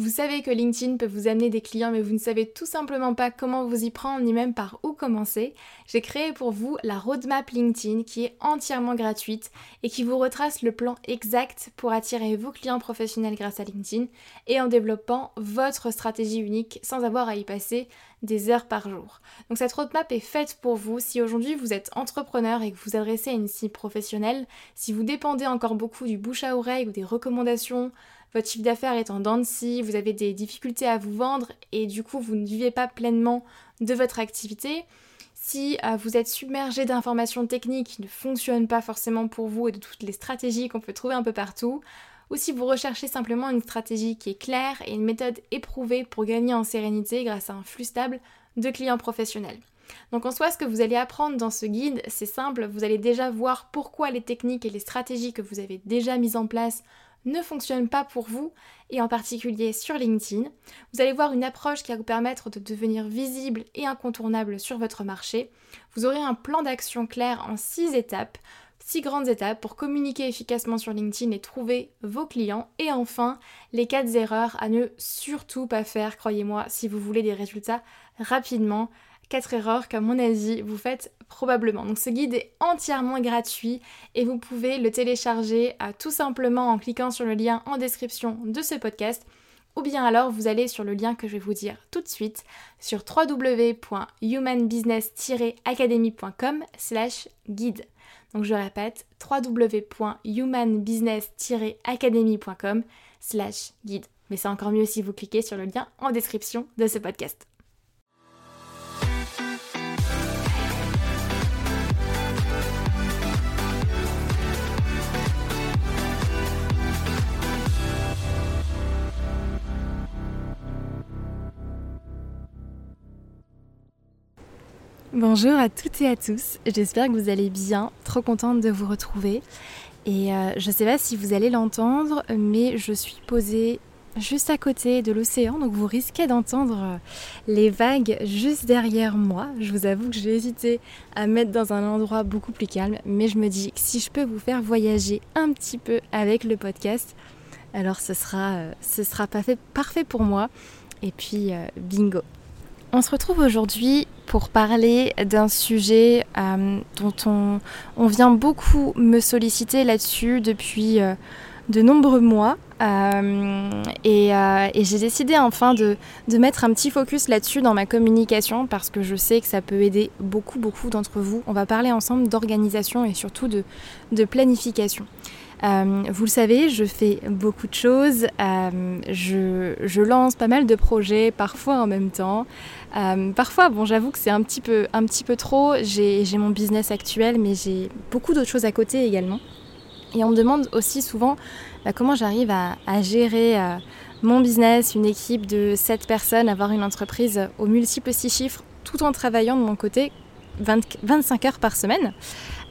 vous savez que LinkedIn peut vous amener des clients mais vous ne savez tout simplement pas comment vous y prendre ni même par où commencer. J'ai créé pour vous la roadmap LinkedIn qui est entièrement gratuite et qui vous retrace le plan exact pour attirer vos clients professionnels grâce à LinkedIn et en développant votre stratégie unique sans avoir à y passer des heures par jour. Donc cette roadmap est faite pour vous si aujourd'hui vous êtes entrepreneur et que vous adressez à une cible professionnelle, si vous dépendez encore beaucoup du bouche à oreille ou des recommandations votre chiffre d'affaires est en dents de scie, vous avez des difficultés à vous vendre et du coup vous ne vivez pas pleinement de votre activité. Si euh, vous êtes submergé d'informations techniques qui ne fonctionnent pas forcément pour vous et de toutes les stratégies qu'on peut trouver un peu partout, ou si vous recherchez simplement une stratégie qui est claire et une méthode éprouvée pour gagner en sérénité grâce à un flux stable de clients professionnels. Donc en soi, ce que vous allez apprendre dans ce guide, c'est simple, vous allez déjà voir pourquoi les techniques et les stratégies que vous avez déjà mises en place ne fonctionne pas pour vous, et en particulier sur LinkedIn. Vous allez voir une approche qui va vous permettre de devenir visible et incontournable sur votre marché. Vous aurez un plan d'action clair en six étapes, six grandes étapes pour communiquer efficacement sur LinkedIn et trouver vos clients. Et enfin, les quatre erreurs à ne surtout pas faire, croyez-moi, si vous voulez des résultats rapidement. Quatre erreurs qu'à mon avis vous faites probablement. Donc ce guide est entièrement gratuit et vous pouvez le télécharger tout simplement en cliquant sur le lien en description de ce podcast ou bien alors vous allez sur le lien que je vais vous dire tout de suite sur www.humanbusiness-academy.com slash guide. Donc je répète www.humanbusiness-academy.com slash guide. Mais c'est encore mieux si vous cliquez sur le lien en description de ce podcast. Bonjour à toutes et à tous, j'espère que vous allez bien, trop contente de vous retrouver. Et euh, je ne sais pas si vous allez l'entendre, mais je suis posée juste à côté de l'océan, donc vous risquez d'entendre euh, les vagues juste derrière moi. Je vous avoue que j'ai hésité à mettre dans un endroit beaucoup plus calme, mais je me dis que si je peux vous faire voyager un petit peu avec le podcast, alors ce sera, euh, ce sera parfait, parfait pour moi. Et puis bingo, on se retrouve aujourd'hui pour parler d'un sujet euh, dont on, vient beaucoup me solliciter là-dessus depuis euh, de nombreux mois. Euh, et, j'ai décidé enfin de, mettre un petit focus là-dessus dans ma communication parce que je sais que ça peut aider beaucoup, beaucoup d'entre vous. On va parler ensemble d'organisation et surtout de, de planification. Euh, vous le savez, je fais beaucoup de choses. Euh, je, lance pas mal de projets, parfois en même temps. Euh, parfois, bon, j'avoue que c'est un petit peu, un petit peu trop. J'ai mon business actuel, mais j'ai beaucoup d'autres choses à côté également. Et on me demande aussi souvent bah, comment j'arrive à, gérer mon business, une équipe de 7 personnes, avoir une entreprise aux multiples 6 chiffres, tout en travaillant de mon côté 25 heures par semaine.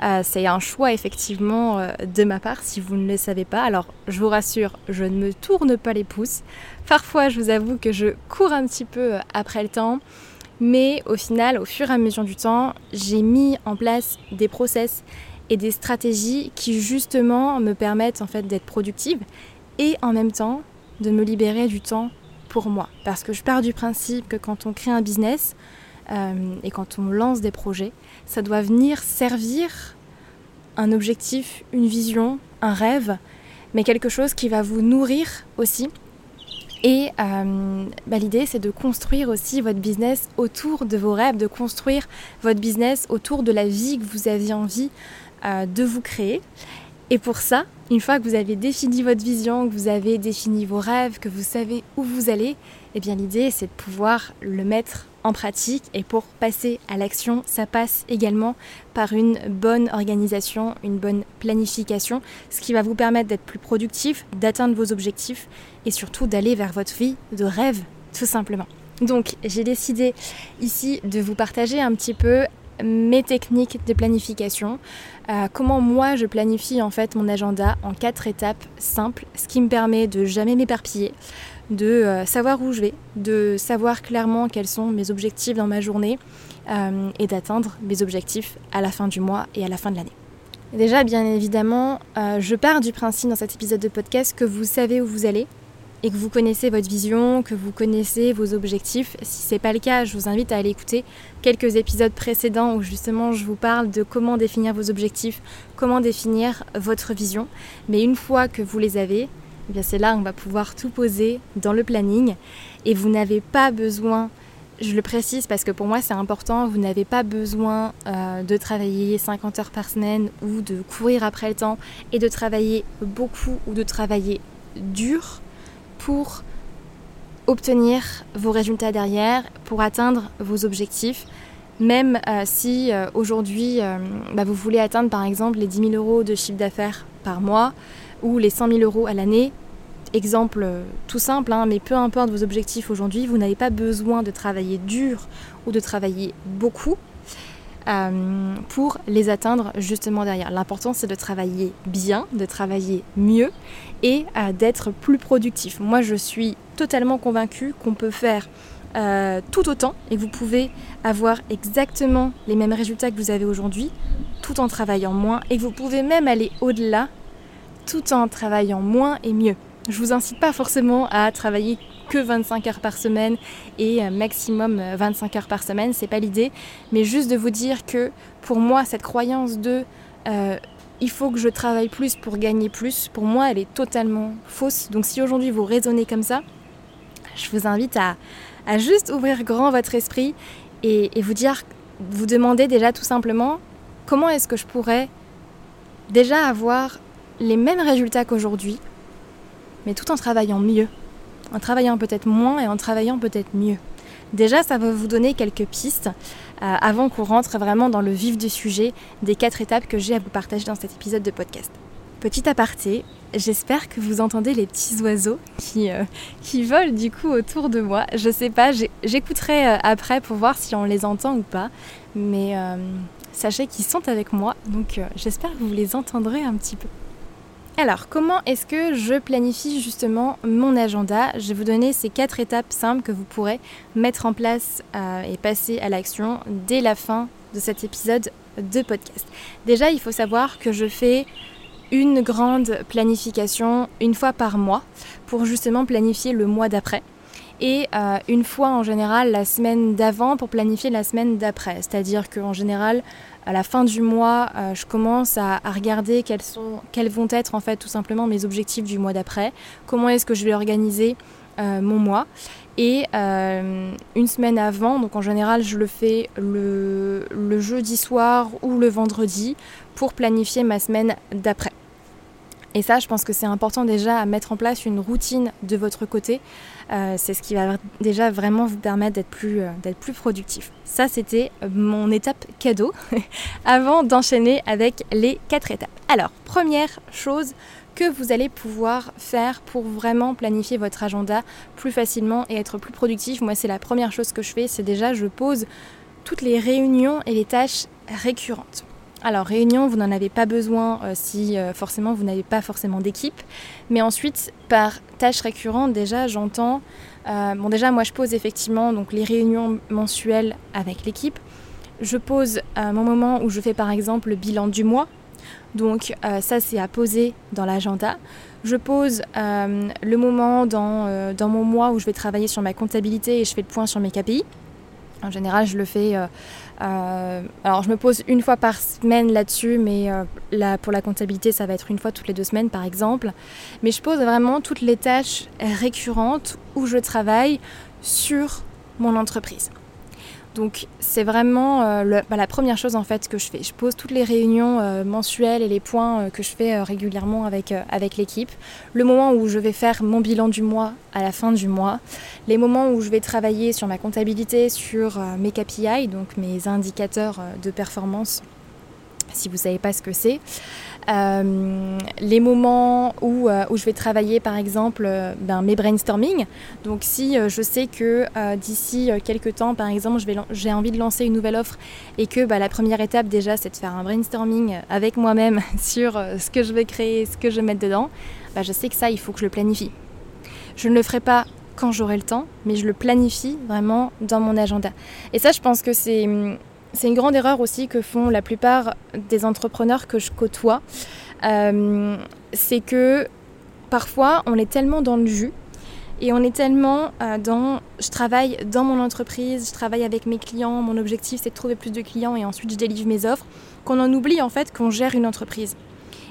Euh, c'est un choix effectivement euh, de ma part si vous ne le savez pas. Alors je vous rassure, je ne me tourne pas les pouces. Parfois je vous avoue que je cours un petit peu euh, après le temps. Mais au final, au fur et à mesure du temps, j'ai mis en place des process et des stratégies qui justement me permettent en fait d'être productive et en même temps de me libérer du temps pour moi. Parce que je pars du principe que quand on crée un business, euh, et quand on lance des projets, ça doit venir servir un objectif, une vision, un rêve, mais quelque chose qui va vous nourrir aussi. Et euh, bah, l'idée, c'est de construire aussi votre business autour de vos rêves, de construire votre business autour de la vie que vous aviez envie euh, de vous créer. Et pour ça, une fois que vous avez défini votre vision, que vous avez défini vos rêves, que vous savez où vous allez, eh bien l'idée c'est de pouvoir le mettre en pratique et pour passer à l'action, ça passe également par une bonne organisation, une bonne planification, ce qui va vous permettre d'être plus productif, d'atteindre vos objectifs et surtout d'aller vers votre vie de rêve tout simplement. Donc j'ai décidé ici de vous partager un petit peu mes techniques de planification, euh, comment moi je planifie en fait mon agenda en quatre étapes simples, ce qui me permet de jamais m'éparpiller, de euh, savoir où je vais, de savoir clairement quels sont mes objectifs dans ma journée euh, et d'atteindre mes objectifs à la fin du mois et à la fin de l'année. Déjà, bien évidemment, je pars du principe dans cet épisode de podcast que vous savez où vous allez, et que vous connaissez votre vision, que vous connaissez vos objectifs. Si ce n'est pas le cas, je vous invite à aller écouter quelques épisodes précédents où justement je vous parle de comment définir vos objectifs, comment définir votre vision. Mais une fois que vous les avez, eh bien c'est là on va pouvoir tout poser dans le planning et vous n'avez pas besoin je le précise parce que pour moi c'est important, vous n'avez pas besoin euh, de travailler 50 heures par semaine ou de courir après le temps et de travailler beaucoup ou de travailler dur pour obtenir vos résultats derrière, pour atteindre vos objectifs. Même euh, si euh, aujourd'hui bah, vous voulez atteindre par exemple les 10 000 euros de chiffre d'affaires par mois ou les 100 000 euros à l'année, exemple tout simple, hein, mais peu importe vos objectifs aujourd'hui, vous n'avez pas besoin de travailler dur ou de travailler beaucoup pour les atteindre justement derrière. L'important c'est de travailler bien, de travailler mieux et d'être plus productif. Moi je suis totalement convaincue qu'on peut faire euh, tout autant et que vous pouvez avoir exactement les mêmes résultats que vous avez aujourd'hui tout en travaillant moins et que vous pouvez même aller au-delà tout en travaillant moins et mieux. Je vous incite pas forcément à travailler que 25 heures par semaine et euh, maximum 25 euh, heures par semaine, c'est pas l'idée, mais juste de vous dire que pour moi cette croyance de il faut que je travaille plus pour gagner plus, pour moi, elle est totalement fausse. Donc si aujourd'hui vous raisonnez comme ça, je vous invite à, juste ouvrir grand votre esprit et, vous dire, vous demander déjà tout simplement comment est-ce que je pourrais déjà avoir les mêmes résultats qu'aujourd'hui, mais tout en travaillant mieux, en travaillant peut-être moins et en travaillant peut-être mieux. Déjà, ça va vous donner quelques pistes euh, avant qu'on rentre vraiment dans le vif du sujet des quatre étapes que j'ai à vous partager dans cet épisode de podcast. Petit aparté, j'espère que vous entendez les petits oiseaux qui, euh, volent du coup autour de moi. Je sais pas, j'écouterai euh, après pour voir si on les entend ou pas, mais sachez qu'ils sont avec moi, donc j'espère que vous les entendrez un petit peu. Alors, comment est-ce que je planifie justement mon agenda? Je vais vous donner ces quatre étapes simples que vous pourrez mettre en place euh, et passer à l'action dès la fin de cet épisode de podcast. Déjà, il faut savoir que je fais une grande planification une fois par mois pour justement planifier le mois d'après et euh, une fois en général la semaine d'avant pour planifier la semaine d'après. C'est-à-dire qu'en général, à la fin du mois, euh, je commence à, regarder quels, sont, quels vont être en fait tout simplement mes objectifs du mois d'après, comment est-ce que je vais organiser euh, mon mois. Et euh, une semaine avant, donc en général je le fais le, le jeudi soir ou le vendredi pour planifier ma semaine d'après. Et ça, je pense que c'est important déjà à mettre en place une routine de votre côté. Euh, c'est ce qui va déjà vraiment vous permettre d'être plus, euh, d'être plus productif. Ça, c'était mon étape cadeau avant d'enchaîner avec les quatre étapes. Alors, première chose que vous allez pouvoir faire pour vraiment planifier votre agenda plus facilement et être plus productif. Moi, c'est la première chose que je fais, c'est déjà je pose toutes les réunions et les tâches récurrentes. Alors réunion, vous n'en avez pas besoin euh, si euh, forcément vous n'avez pas forcément d'équipe. Mais ensuite, par tâche récurrente, déjà j'entends... Euh, bon déjà moi je pose effectivement donc les réunions mensuelles avec l'équipe. Je pose mon moment où je fais par exemple le bilan du mois. Donc ça c'est à poser dans l'agenda. Je pose le moment dans, dans mon mois où je vais travailler sur ma comptabilité et je fais le point sur mes KPI. En général, je le fais. Euh, euh, alors, je me pose une fois par semaine là-dessus, mais euh, pour la comptabilité, ça va être une fois toutes les deux semaines, par exemple. Mais je pose vraiment toutes les tâches récurrentes où je travaille sur mon entreprise. Donc c'est vraiment euh, bah, la première chose en fait que je fais. Je pose toutes les réunions euh, mensuelles et les points euh, que je fais régulièrement avec, avec l'équipe. Le moment où je vais faire mon bilan du mois à la fin du mois. Les moments où je vais travailler sur ma comptabilité, sur mes KPI, donc mes indicateurs de performance si vous ne savez pas ce que c'est. Euh, les moments où, euh, où, je vais travailler par exemple euh, ben, mes brainstorming. Donc si je sais que d'ici quelques temps par exemple j'ai envie de lancer une nouvelle offre et que bah, la première étape déjà c'est de faire un brainstorming avec moi-même sur ce que je vais créer, ce que je vais mettre dedans, bah, je sais que ça il faut que je le planifie. Je ne le ferai pas quand j'aurai le temps, mais je le planifie vraiment dans mon agenda. Et ça je pense que c'est hum, c'est une grande erreur aussi que font la plupart des entrepreneurs que je côtoie. Euh, c'est que parfois on est tellement dans le jus et on est tellement euh, dans je travaille dans mon entreprise, je travaille avec mes clients, mon objectif c'est de trouver plus de clients et ensuite je délivre mes offres, qu'on en oublie en fait qu'on gère une entreprise.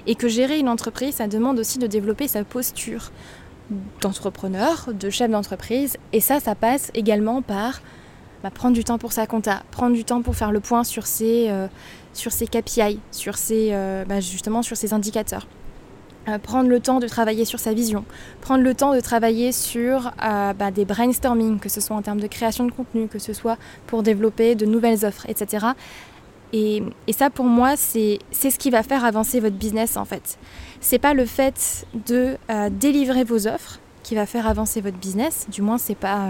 Et que gérer une entreprise, ça demande aussi de développer sa posture d'entrepreneur, de chef d'entreprise. Et ça, ça passe également par bah, prendre du temps pour sa compta, prendre du temps pour faire le point sur ses, euh, sur ses KPI, sur ses, euh, bah, justement sur ses indicateurs. Euh, prendre le temps de travailler sur sa vision, prendre le temps de travailler sur bah, des brainstorming, que ce soit en termes de création de contenu, que ce soit pour développer de nouvelles offres, etc. Et, ça, pour moi, c'est ce qui va faire avancer votre business en fait. C'est pas le fait de délivrer vos offres qui va faire avancer votre business, du moins, c'est pas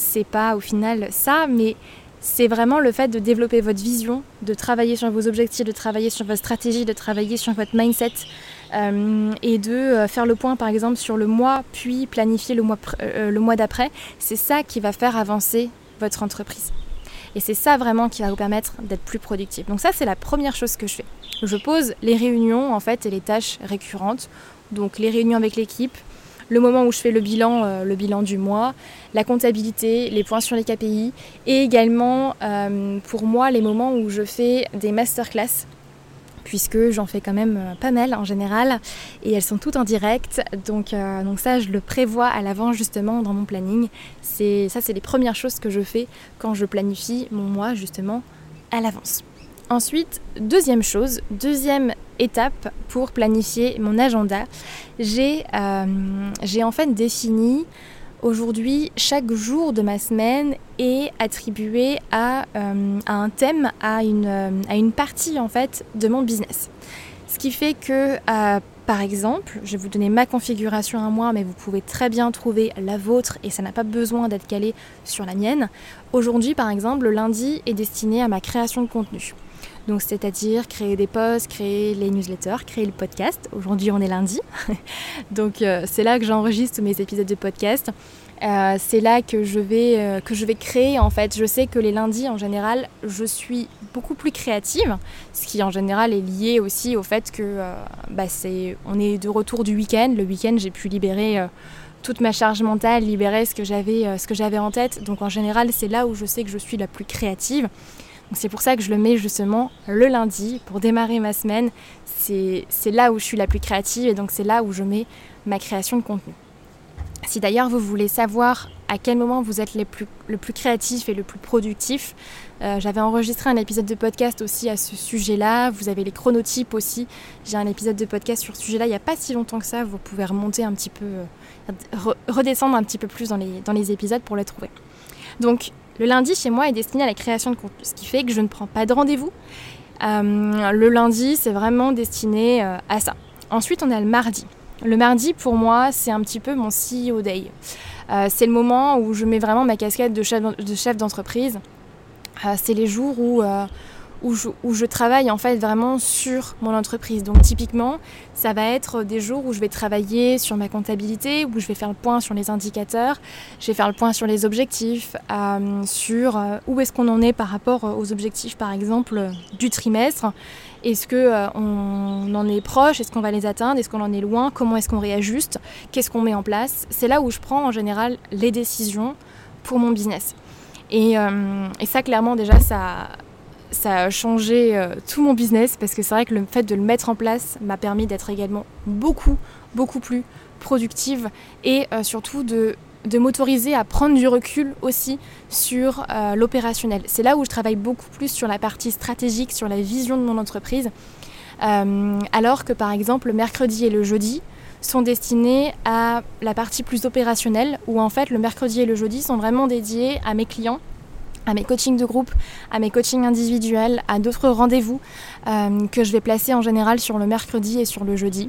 c'est pas au final ça, mais c'est vraiment le fait de développer votre vision, de travailler sur vos objectifs, de travailler sur votre stratégie, de travailler sur votre mindset euh, et de euh, faire le point par exemple sur le mois, puis planifier le mois, euh, le mois d'après. C'est ça qui va faire avancer votre entreprise. Et c'est ça vraiment qui va vous permettre d'être plus productif. Donc ça c'est la première chose que je fais. Je pose les réunions en fait et les tâches récurrentes. Donc les réunions avec l'équipe, le moment où je fais le bilan, euh, le bilan du mois, la comptabilité, les points sur les KPI et également euh, pour moi les moments où je fais des masterclass puisque j'en fais quand même euh, pas mal en général et elles sont toutes en direct. Donc, donc ça je le prévois à l'avance justement dans mon planning. C'est ça c'est les premières choses que je fais quand je planifie mon mois justement à l'avance Ensuite, deuxième chose, deuxième étape pour planifier mon agenda, j'ai euh, en fait défini aujourd'hui chaque jour de ma semaine est attribué à, euh, un thème, à une, euh, à une, partie en fait de mon business. Ce qui fait que, par exemple, je vais vous donner ma configuration à moi, mais vous pouvez très bien trouver la vôtre et ça n'a pas besoin d'être calé sur la mienne. Aujourd'hui, par exemple, le lundi est destiné à ma création de contenu. Donc c'est-à-dire créer des posts, créer les newsletters, créer le podcast. Aujourd'hui on est lundi, donc euh, c'est là que j'enregistre mes épisodes de podcast. Euh, c'est là que je, vais, euh, que je vais créer en fait. Je sais que les lundis en général, je suis beaucoup plus créative, ce qui en général est lié aussi au fait que bah, c'est, on est de retour du week-end. Le week-end, j'ai pu libérer toute ma charge mentale, libérer ce que j'avais en tête. Donc en général, c'est là où je sais que je suis la plus créative. C'est pour ça que je le mets justement le lundi pour démarrer ma semaine. C'est là où je suis la plus créative et donc c'est là où je mets ma création de contenu. Si d'ailleurs vous voulez savoir à quel moment vous êtes le plus créatif et le plus productif, euh, j'avais enregistré un épisode de podcast aussi à ce sujet-là. Vous avez les chronotypes aussi. J'ai un épisode de podcast sur ce sujet-là il n'y a pas si longtemps que ça. Vous pouvez remonter un petit peu, euh, redescendre un petit peu plus dans les, dans les épisodes pour les trouver. Donc le lundi chez moi est destiné à la création de contenu, ce qui fait que je ne prends pas de rendez-vous. Euh, le lundi, c'est vraiment destiné euh, à ça. Ensuite, on a le mardi. Le mardi, pour moi, c'est un petit peu mon CEO Day. Euh, c'est le moment où je mets vraiment ma casquette de chef d'entreprise. c'est les jours où où je, travaille en fait vraiment sur mon entreprise. Donc typiquement, ça va être des jours où je vais travailler sur ma comptabilité, où je vais faire le point sur les indicateurs, je vais faire le point sur les objectifs, euh, sur euh, où est-ce qu'on en est par rapport aux objectifs par exemple du trimestre. Est-ce qu'on euh, en est proche? Est-ce qu'on va les atteindre? Est-ce qu'on en est loin? Comment est-ce qu'on réajuste? Qu'est-ce qu'on met en place? C'est là où je prends en général les décisions pour mon business. Et ça, clairement, déjà, ça, ça a changé euh, tout mon business parce que c'est vrai que le fait de le mettre en place m'a permis d'être également beaucoup, beaucoup plus productive et euh, surtout de, de m'autoriser à prendre du recul aussi sur euh, l'opérationnel. C'est là où je travaille beaucoup plus sur la partie stratégique, sur la vision de mon entreprise, alors que par exemple le mercredi et le jeudi sont destinés à la partie plus opérationnelle où en fait le mercredi et le jeudi sont vraiment dédiés à mes clients à mes coachings de groupe, à mes coachings individuels, à d'autres rendez-vous euh, que je vais placer en général sur le mercredi et sur le jeudi.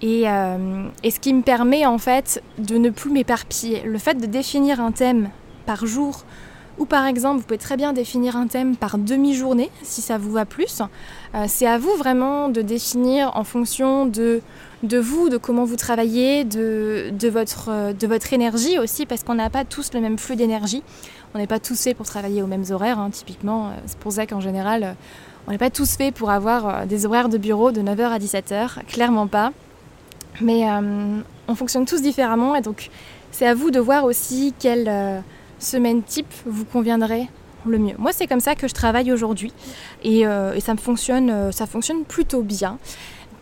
Et, euh, et ce qui me permet en fait de ne plus m'éparpiller. Le fait de définir un thème par jour, ou par exemple, vous pouvez très bien définir un thème par demi-journée, si ça vous va plus. Euh, c'est à vous vraiment de définir en fonction de, de vous, de comment vous travaillez, de, de, votre, énergie aussi, parce qu'on n'a pas tous le même flux d'énergie. On n'est pas tous faits pour travailler aux mêmes horaires, hein, typiquement. C'est pour ça qu'en général, on n'est pas tous faits pour avoir euh, des horaires de bureau de 9h à 17h, clairement pas. Mais euh, on fonctionne tous différemment et donc c'est à vous de voir aussi quelle euh, semaine type vous conviendrait le mieux. Moi, c'est comme ça que je travaille aujourd'hui et, ça fonctionne plutôt bien.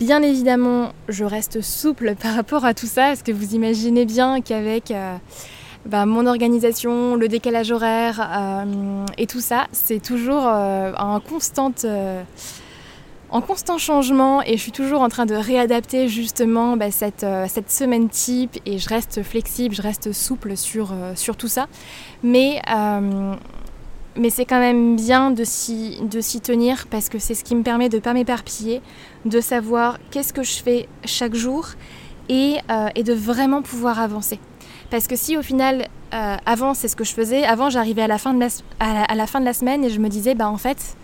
Bien évidemment, je reste souple par rapport à tout ça, parce que vous imaginez bien qu'avec bah, mon organisation, le décalage horaire euh, et tout ça, c'est toujours euh, constante, euh, en constant changement et je suis toujours en train de réadapter justement bah, cette, cette, semaine type et je reste flexible, je reste souple sur, sur tout ça. Mais, mais c'est quand même bien de s'y, tenir parce que c'est ce qui me permet de ne pas m'éparpiller, de savoir qu'est-ce que je fais chaque jour et, et de vraiment pouvoir avancer. Parce que si au final, euh, avant c'est ce que je faisais, avant j'arrivais à, la fin de la, à, la, fin de la semaine et je me disais, bah en fait,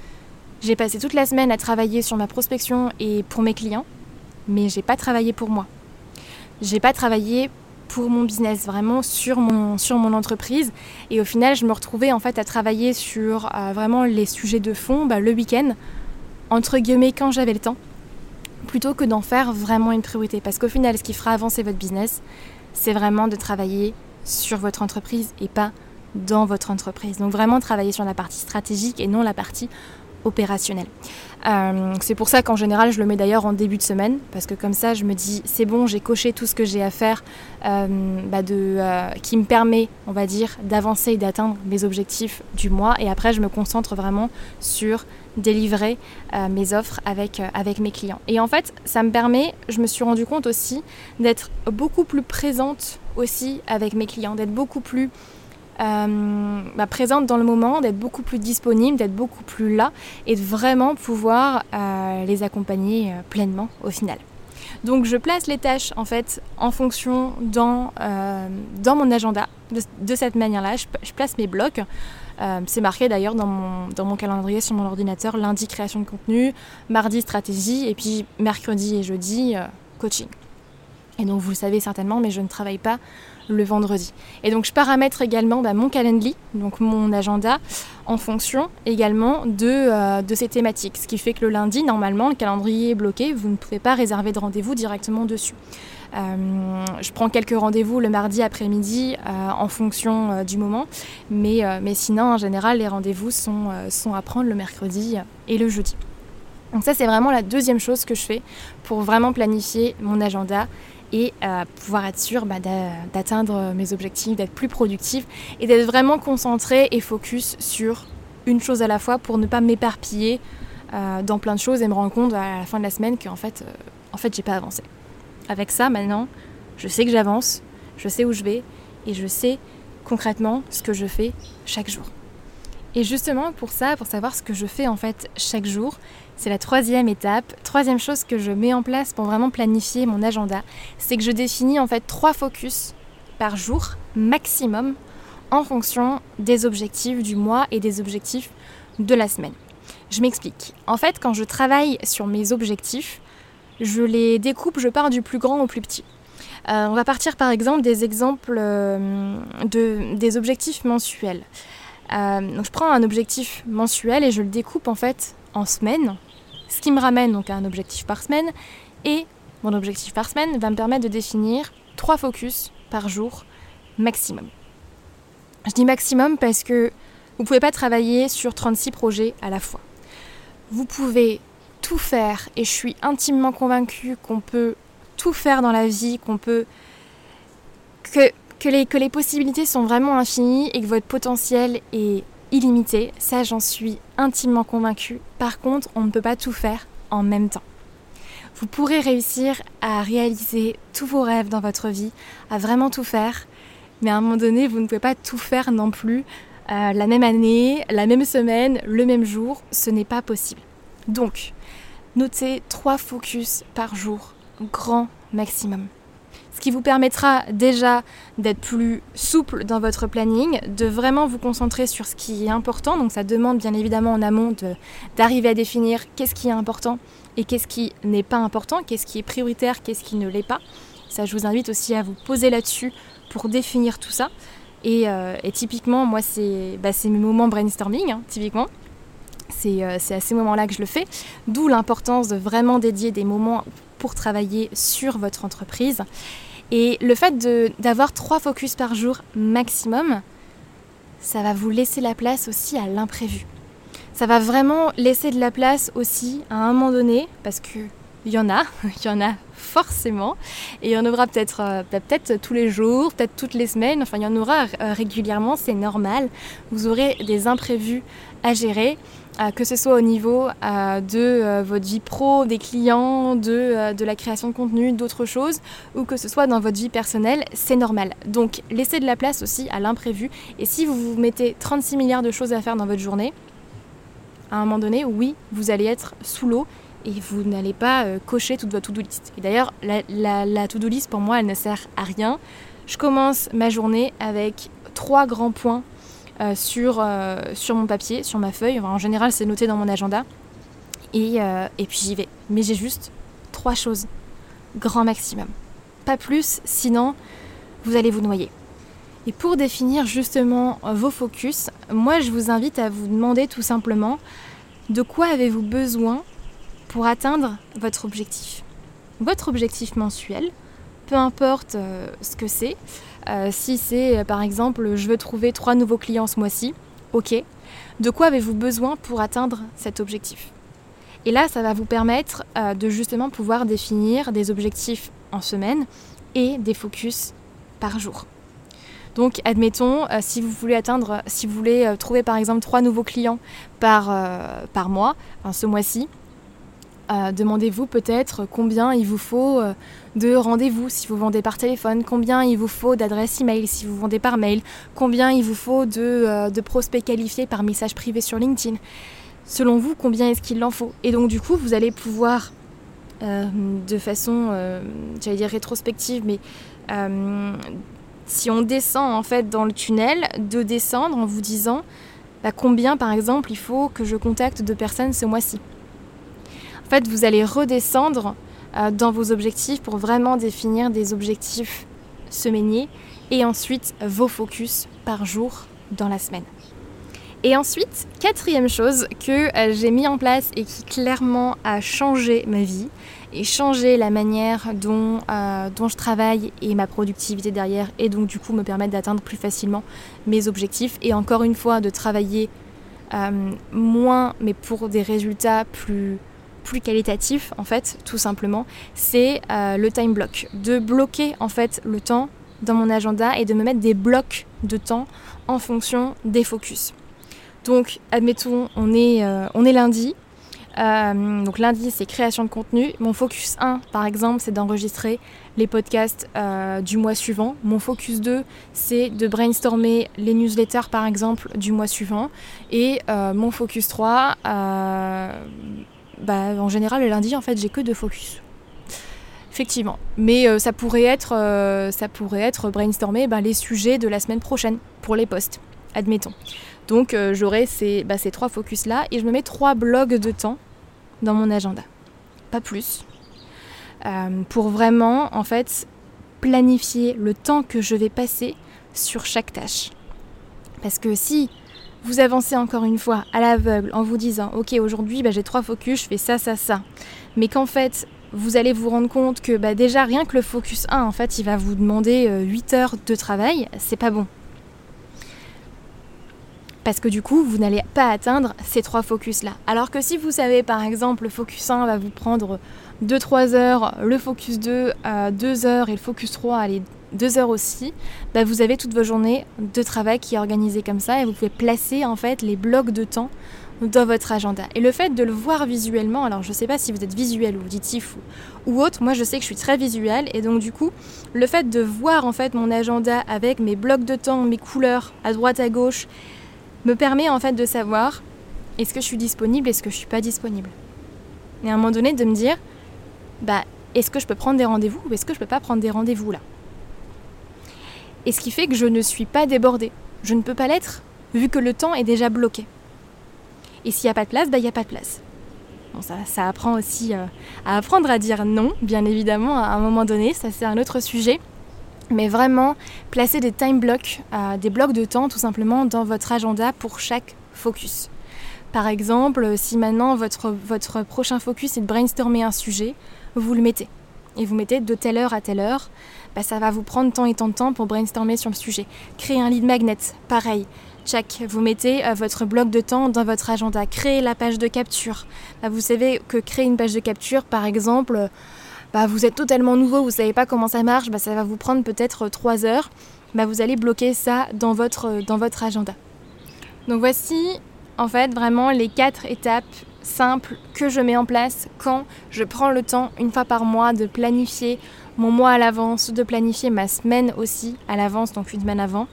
j'ai passé toute la semaine à travailler sur ma prospection et pour mes clients, mais j'ai pas travaillé pour moi. J'ai pas travaillé pour mon business, vraiment sur mon, sur mon entreprise. Et au final, je me retrouvais en fait à travailler sur euh, vraiment les sujets de fond bah, le week-end, entre guillemets quand j'avais le temps, plutôt que d'en faire vraiment une priorité. Parce qu'au final, ce qui fera avancer votre business, c'est vraiment de travailler sur votre entreprise et pas dans votre entreprise. Donc vraiment travailler sur la partie stratégique et non la partie opérationnelle. Euh, c'est pour ça qu'en général je le mets d'ailleurs en début de semaine parce que comme ça je me dis c'est bon j'ai coché tout ce que j'ai à faire euh, bah euh, qui me permet on va dire d'avancer et d'atteindre mes objectifs du mois et après je me concentre vraiment sur délivrer mes offres avec, avec mes clients. Et en fait ça me permet, je me suis rendu compte aussi d'être beaucoup plus présente aussi avec mes clients, d'être beaucoup plus euh, bah, présente dans le moment, d'être beaucoup plus disponible, d'être beaucoup plus là et de vraiment pouvoir euh, les accompagner euh, pleinement au final. Donc je place les tâches en fait en fonction dans, dans mon agenda de, cette manière-là. Je, place mes blocs. c'est marqué d'ailleurs dans mon, dans mon calendrier sur mon ordinateur lundi création de contenu, mardi stratégie et puis mercredi et jeudi coaching. Et donc vous le savez certainement, mais je ne travaille pas le vendredi. Et donc je paramètre également bah, mon calendrier, donc mon agenda, en fonction également de, euh, de, ces thématiques. Ce qui fait que le lundi, normalement, le calendrier est bloqué, vous ne pouvez pas réserver de rendez-vous directement dessus. Euh, je prends quelques rendez-vous le mardi après-midi euh, en fonction du moment, mais, mais sinon en général les rendez-vous sont, sont à prendre le mercredi et le jeudi. Donc ça c'est vraiment la deuxième chose que je fais pour vraiment planifier mon agenda et pouvoir être sûr bah, d'atteindre mes objectifs, d'être plus productif et d'être vraiment concentré et focus sur une chose à la fois pour ne pas m'éparpiller euh, dans plein de choses et me rendre compte à la fin de la semaine qu'en fait, euh, en fait, j'ai pas avancé. Avec ça, maintenant, je sais que j'avance, je sais où je vais et je sais concrètement ce que je fais chaque jour. Et justement pour ça, pour savoir ce que je fais en fait chaque jour, c'est la troisième étape. Troisième chose que je mets en place pour vraiment planifier mon agenda, c'est que je définis en fait trois focus par jour maximum en fonction des objectifs du mois et des objectifs de la semaine. Je m'explique. En fait, quand je travaille sur mes objectifs, je les découpe, je pars du plus grand au plus petit. Euh, on va partir par exemple des exemples euh, de, des objectifs mensuels. Euh, donc je prends un objectif mensuel et je le découpe en fait en semaines ce qui me ramène donc à un objectif par semaine. Et mon objectif par semaine va me permettre de définir trois focus par jour maximum. Je dis maximum parce que vous ne pouvez pas travailler sur 36 projets à la fois. Vous pouvez tout faire et je suis intimement convaincue qu'on peut tout faire dans la vie, qu'on peut que, que, les, possibilités sont vraiment infinies et que votre potentiel est illimité, ça j'en suis intimement convaincue. Par contre, on ne peut pas tout faire en même temps. Vous pourrez réussir à réaliser tous vos rêves dans votre vie, à vraiment tout faire, mais à un moment donné, vous ne pouvez pas tout faire non plus euh, la même année, la même semaine, le même jour. Ce n'est pas possible. Donc, notez trois focus par jour, grand maximum. Ce qui vous permettra déjà d'être plus souple dans votre planning, de vraiment vous concentrer sur ce qui est important. Donc ça demande bien évidemment en amont d'arriver à définir qu'est-ce qui est important et qu'est-ce qui n'est pas important, qu'est-ce qui est prioritaire, qu'est-ce qui ne l'est pas. Ça, je vous invite aussi à vous poser là-dessus pour définir tout ça. Et, euh, typiquement, moi, bah, c'est mes moments brainstorming, hein, typiquement. Euh, c'est à ces moments-là que je le fais, d'où l'importance de vraiment dédier des moments pour travailler sur votre entreprise. Et le fait d'avoir trois focus par jour maximum, ça va vous laisser la place aussi à l'imprévu. Ça va vraiment laisser de la place aussi à un moment donné, parce que il y en a, il y en a forcément, et il y en aura peut-être euh, peut-être tous les jours, peut-être toutes les semaines, enfin il y en aura euh, régulièrement, c'est normal. Vous aurez des imprévus à gérer, que ce soit au niveau de votre vie pro, des clients, de, la création de contenu, d'autres choses, ou que ce soit dans votre vie personnelle, c'est normal. Donc laissez de la place aussi à l'imprévu, et si vous vous mettez 36 milliards de choses à faire dans votre journée, à un moment donné, oui, vous allez être sous l'eau et vous n'allez pas euh, cocher toute votre to-do list. Et d'ailleurs, la, to-do list pour moi, elle ne sert à rien. Je commence ma journée avec trois grands points euh, sur, euh, sur mon papier, sur ma feuille. en général, c'est noté dans mon agenda. Et, et puis j'y vais. Mais j'ai juste trois choses, grand maximum. Pas plus, sinon vous allez vous noyer. Et pour définir justement vos focus, moi je vous invite à vous demander tout simplement de quoi avez-vous besoin pour atteindre votre objectif? Votre objectif mensuel, peu importe euh, ce que c'est, euh, si c'est euh, par exemple je veux trouver trois nouveaux clients ce mois-ci, ok, de quoi avez-vous besoin pour atteindre cet objectif? Et là, ça va vous permettre de justement pouvoir définir des objectifs en semaine et des focus par jour. Donc, admettons, si vous voulez atteindre, si vous voulez trouver par exemple trois nouveaux clients par, par mois, ce mois-ci, demandez-vous peut-être combien il vous faut euh, de rendez-vous si vous vendez par téléphone, combien il vous faut d'adresses email si vous vendez par mail, combien il vous faut de, euh, prospects qualifiés par message privé sur LinkedIn. Selon vous, combien est-ce qu'il en faut? Et donc du coup, vous allez pouvoir, euh, de façon, j'allais dire rétrospective, mais si on descend en fait dans le tunnel, de descendre en vous disant bah, combien par exemple il faut que je contacte de personnes ce mois-ci? Fait, vous allez redescendre euh, dans vos objectifs pour vraiment définir des objectifs semainiers et ensuite vos focus par jour dans la semaine. Et ensuite, quatrième chose que euh, j'ai mis en place et qui clairement a changé ma vie et changé la manière dont, euh, dont je travaille et ma productivité derrière et donc du coup me permettre d'atteindre plus facilement mes objectifs et encore une fois de travailler moins mais pour des résultats plus plus qualitatif en fait tout simplement c'est euh, le time block. De bloquer en fait le temps dans mon agenda et de me mettre des blocs de temps en fonction des focus. Donc admettons on est, euh, on est lundi. Euh, donc lundi c'est création de contenu. Mon focus 1 par exemple c'est d'enregistrer les podcasts du mois suivant. Mon focus 2 c'est de brainstormer les newsletters par exemple du mois suivant. Et mon focus 3 bah, en général, le lundi, en fait, j'ai que deux focus. Effectivement. Mais euh, ça, pourrait être, euh, ça pourrait être brainstormer bah, les sujets de la semaine prochaine pour les posts, admettons. Donc euh, j'aurai ces, bah, ces trois focus-là et je me mets trois blocs de temps dans mon agenda. Pas plus. pour vraiment, en fait, planifier le temps que je vais passer sur chaque tâche. Parce que si vous avancez encore une fois à l'aveugle en vous disant ok aujourd'hui bah, j'ai trois focus, je fais ça, ça, ça. Mais qu'en fait vous allez vous rendre compte que bah, déjà rien que le focus 1 en fait il va vous demander 8 euh, heures de travail, c'est pas bon. Parce que du coup, vous n'allez pas atteindre ces trois focus-là. Alors que si vous savez, par exemple, le focus 1 va vous prendre 2-3 heures, le focus 2 à 2 heures et le focus 3 allez deux heures aussi, bah, vous avez toute vos journées de travail qui est organisée comme ça et vous pouvez placer en fait les blocs de temps dans votre agenda. Et le fait de le voir visuellement, alors je ne sais pas si vous êtes visuel ou auditif ou, autre, moi je sais que je suis très visuel et donc du coup, le fait de voir en fait mon agenda avec mes blocs de temps, mes couleurs à droite à gauche, me permet en fait de savoir est-ce que je suis disponible, est-ce que je suis pas disponible. Et à un moment donné de me dire bah est-ce que je peux prendre des rendez-vous ou est-ce que je peux pas prendre des rendez-vous là? Et ce qui fait que je ne suis pas débordée. Je ne peux pas l'être vu que le temps est déjà bloqué. Et s'il n'y a pas de place, bah il n'y a pas de place. Bon, ça, ça apprend aussi euh, à apprendre à dire non, bien évidemment, à un moment donné, ça c'est un autre sujet. Mais vraiment, placer des time blocks, euh, des blocs de temps tout simplement dans votre agenda pour chaque focus. Par exemple, si maintenant votre, votre prochain focus est de brainstormer un sujet, vous le mettez. Et vous mettez de telle heure à telle heure, bah, ça va vous prendre tant et tant de temps pour brainstormer sur le sujet. Créer un lead magnet, pareil. Check, vous mettez euh, votre bloc de temps dans votre agenda. Créer la page de capture. Bah, vous savez que créer une page de capture, par exemple, bah, vous êtes totalement nouveau, vous ne savez pas comment ça marche, ça va vous prendre peut-être 3 heures. Vous allez bloquer ça dans votre, dans votre agenda. Donc voici en fait vraiment les quatre étapes simples que je mets en place quand je prends le temps une fois par mois de planifier mon mois à l'avance, de planifier ma semaine aussi à l'avance, donc une semaine avant.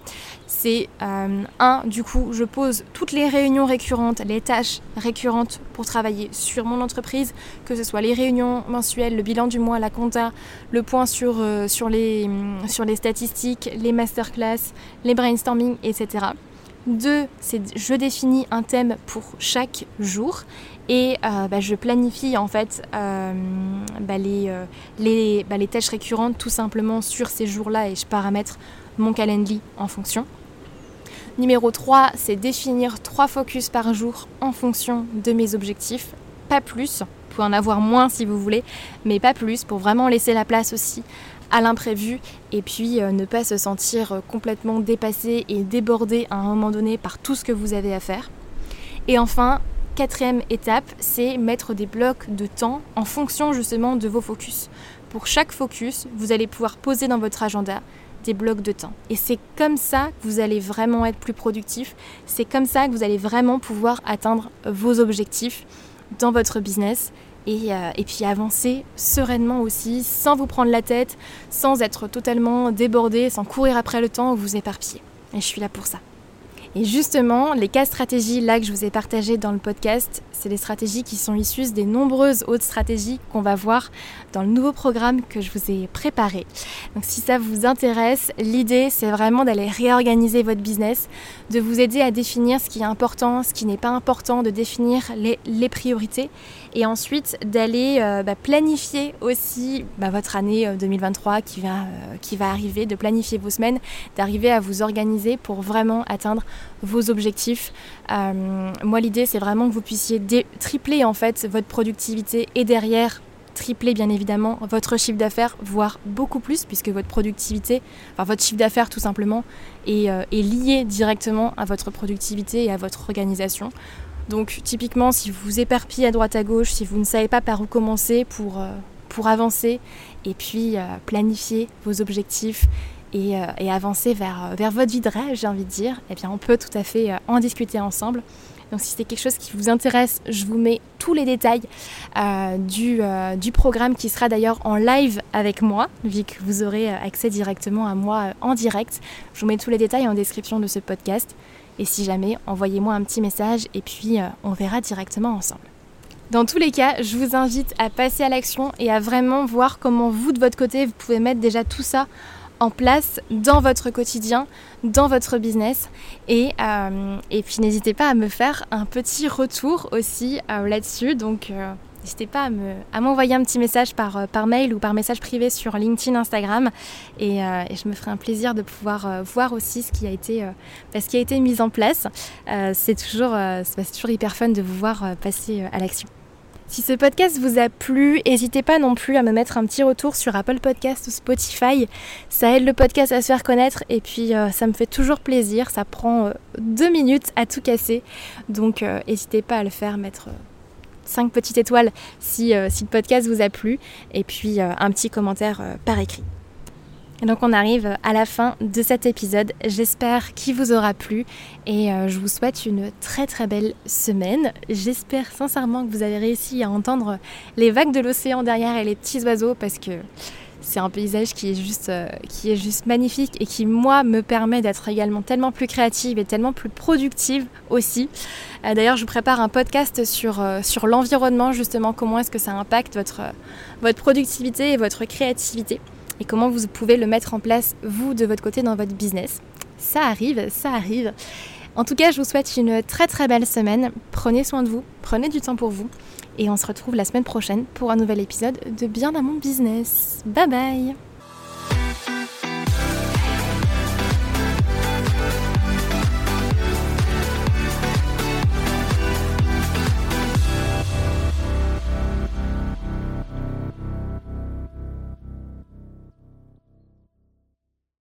C'est euh, un, du coup, je pose toutes les réunions récurrentes, les tâches récurrentes pour travailler sur mon entreprise, que ce soit les réunions mensuelles, le bilan du mois, la compta, le point sur, euh, les, sur les statistiques, les masterclass, les brainstorming, etc. Deux, je définis un thème pour chaque jour et euh, bah, je planifie en fait euh, bah, euh, bah, les, tâches récurrentes tout simplement sur ces jours-là et je paramètre mon calendrier en fonction. Numéro 3, c'est définir trois focus par jour en fonction de mes objectifs, pas plus. Vous pouvez en avoir moins si vous voulez, mais pas plus pour vraiment laisser la place aussi à l'imprévu et puis ne pas se sentir complètement dépassé et débordé à un moment donné par tout ce que vous avez à faire. Et enfin, quatrième étape, c'est mettre des blocs de temps en fonction justement de vos focus. Pour chaque focus, vous allez pouvoir poser dans votre agenda des blocs de temps. Et c'est comme ça que vous allez vraiment être plus productif. C'est comme ça que vous allez vraiment pouvoir atteindre vos objectifs dans votre business. Et, euh, et, puis avancer sereinement aussi, sans vous prendre la tête, sans être totalement débordé, sans courir après le temps ou vous éparpiller. Et je suis là pour ça. Et justement, les quatre stratégies là que je vous ai partagées dans le podcast, c'est des stratégies qui sont issues des nombreuses autres stratégies qu'on va voir dans le nouveau programme que je vous ai préparé. Donc si ça vous intéresse, l'idée c'est vraiment d'aller réorganiser votre business, de vous aider à définir ce qui est important, ce qui n'est pas important, de définir les, priorités et ensuite d'aller euh, bah, planifier aussi bah, votre année 2023 euh, qui va, euh, qui va arriver, de planifier vos semaines, d'arriver à vous organiser pour vraiment atteindre vos objectifs. moi l'idée c'est vraiment que vous puissiez tripler en fait votre productivité et derrière tripler bien évidemment votre chiffre d'affaires, voire beaucoup plus, puisque votre productivité, enfin votre chiffre d'affaires tout simplement, est, est, lié directement à votre productivité et à votre organisation. Donc typiquement, si vous vous éparpillez à droite à gauche, si vous ne savez pas par où commencer pour, euh, pour avancer et puis euh, planifier vos objectifs et, euh, avancer vers, vers votre vie de rêve, j'ai envie de dire, eh bien on peut tout à fait en discuter ensemble. Donc si c'est quelque chose qui vous intéresse, je vous mets tous les détails du, du, programme qui sera d'ailleurs en live avec moi, vu que vous aurez accès directement à moi en direct. Je vous mets tous les détails en description de ce podcast. Et si jamais, envoyez-moi un petit message et puis euh, on verra directement ensemble. Dans tous les cas, je vous invite à passer à l'action et à vraiment voir comment vous, de votre côté, vous pouvez mettre déjà tout ça en place dans votre quotidien, dans votre business. Et, euh, et puis n'hésitez pas à me faire un petit retour aussi euh, là-dessus. Donc N'hésitez pas à m'envoyer un petit message par, euh, mail ou par message privé sur LinkedIn, Instagram. Et, euh, je me ferai un plaisir de pouvoir euh, voir aussi ce qui a été, ce qui a été mis en place. c'est toujours, toujours hyper fun de vous voir passer à l'action. Si ce podcast vous a plu, n'hésitez pas non plus à me mettre un petit retour sur Apple Podcast ou Spotify. Ça aide le podcast à se faire connaître et puis ça me fait toujours plaisir. Ça prend deux minutes à tout casser. Donc n'hésitez pas à le faire, mettre 5 petites étoiles si, euh, si, le podcast vous a plu, et puis euh, un petit commentaire euh, par écrit. Donc on arrive à la fin de cet épisode. J'espère qu'il vous aura plu et je vous souhaite une très très belle semaine. J'espère sincèrement que vous avez réussi à entendre les vagues de l'océan derrière et les petits oiseaux parce que c'est un paysage qui est, juste, euh, qui est juste magnifique et qui, moi, me permet d'être également tellement plus créative et tellement plus productive aussi. Euh, d'ailleurs, je prépare un podcast sur, euh, l'environnement, justement, comment est-ce que ça impacte votre productivité et votre créativité et comment vous pouvez le mettre en place, vous, de votre côté, dans votre business. Ça arrive, ça arrive. En tout cas, je vous souhaite une très très belle semaine. Prenez soin de vous, prenez du temps pour vous. Et on se retrouve la semaine prochaine pour un nouvel épisode de Bien dans mon business. Bye bye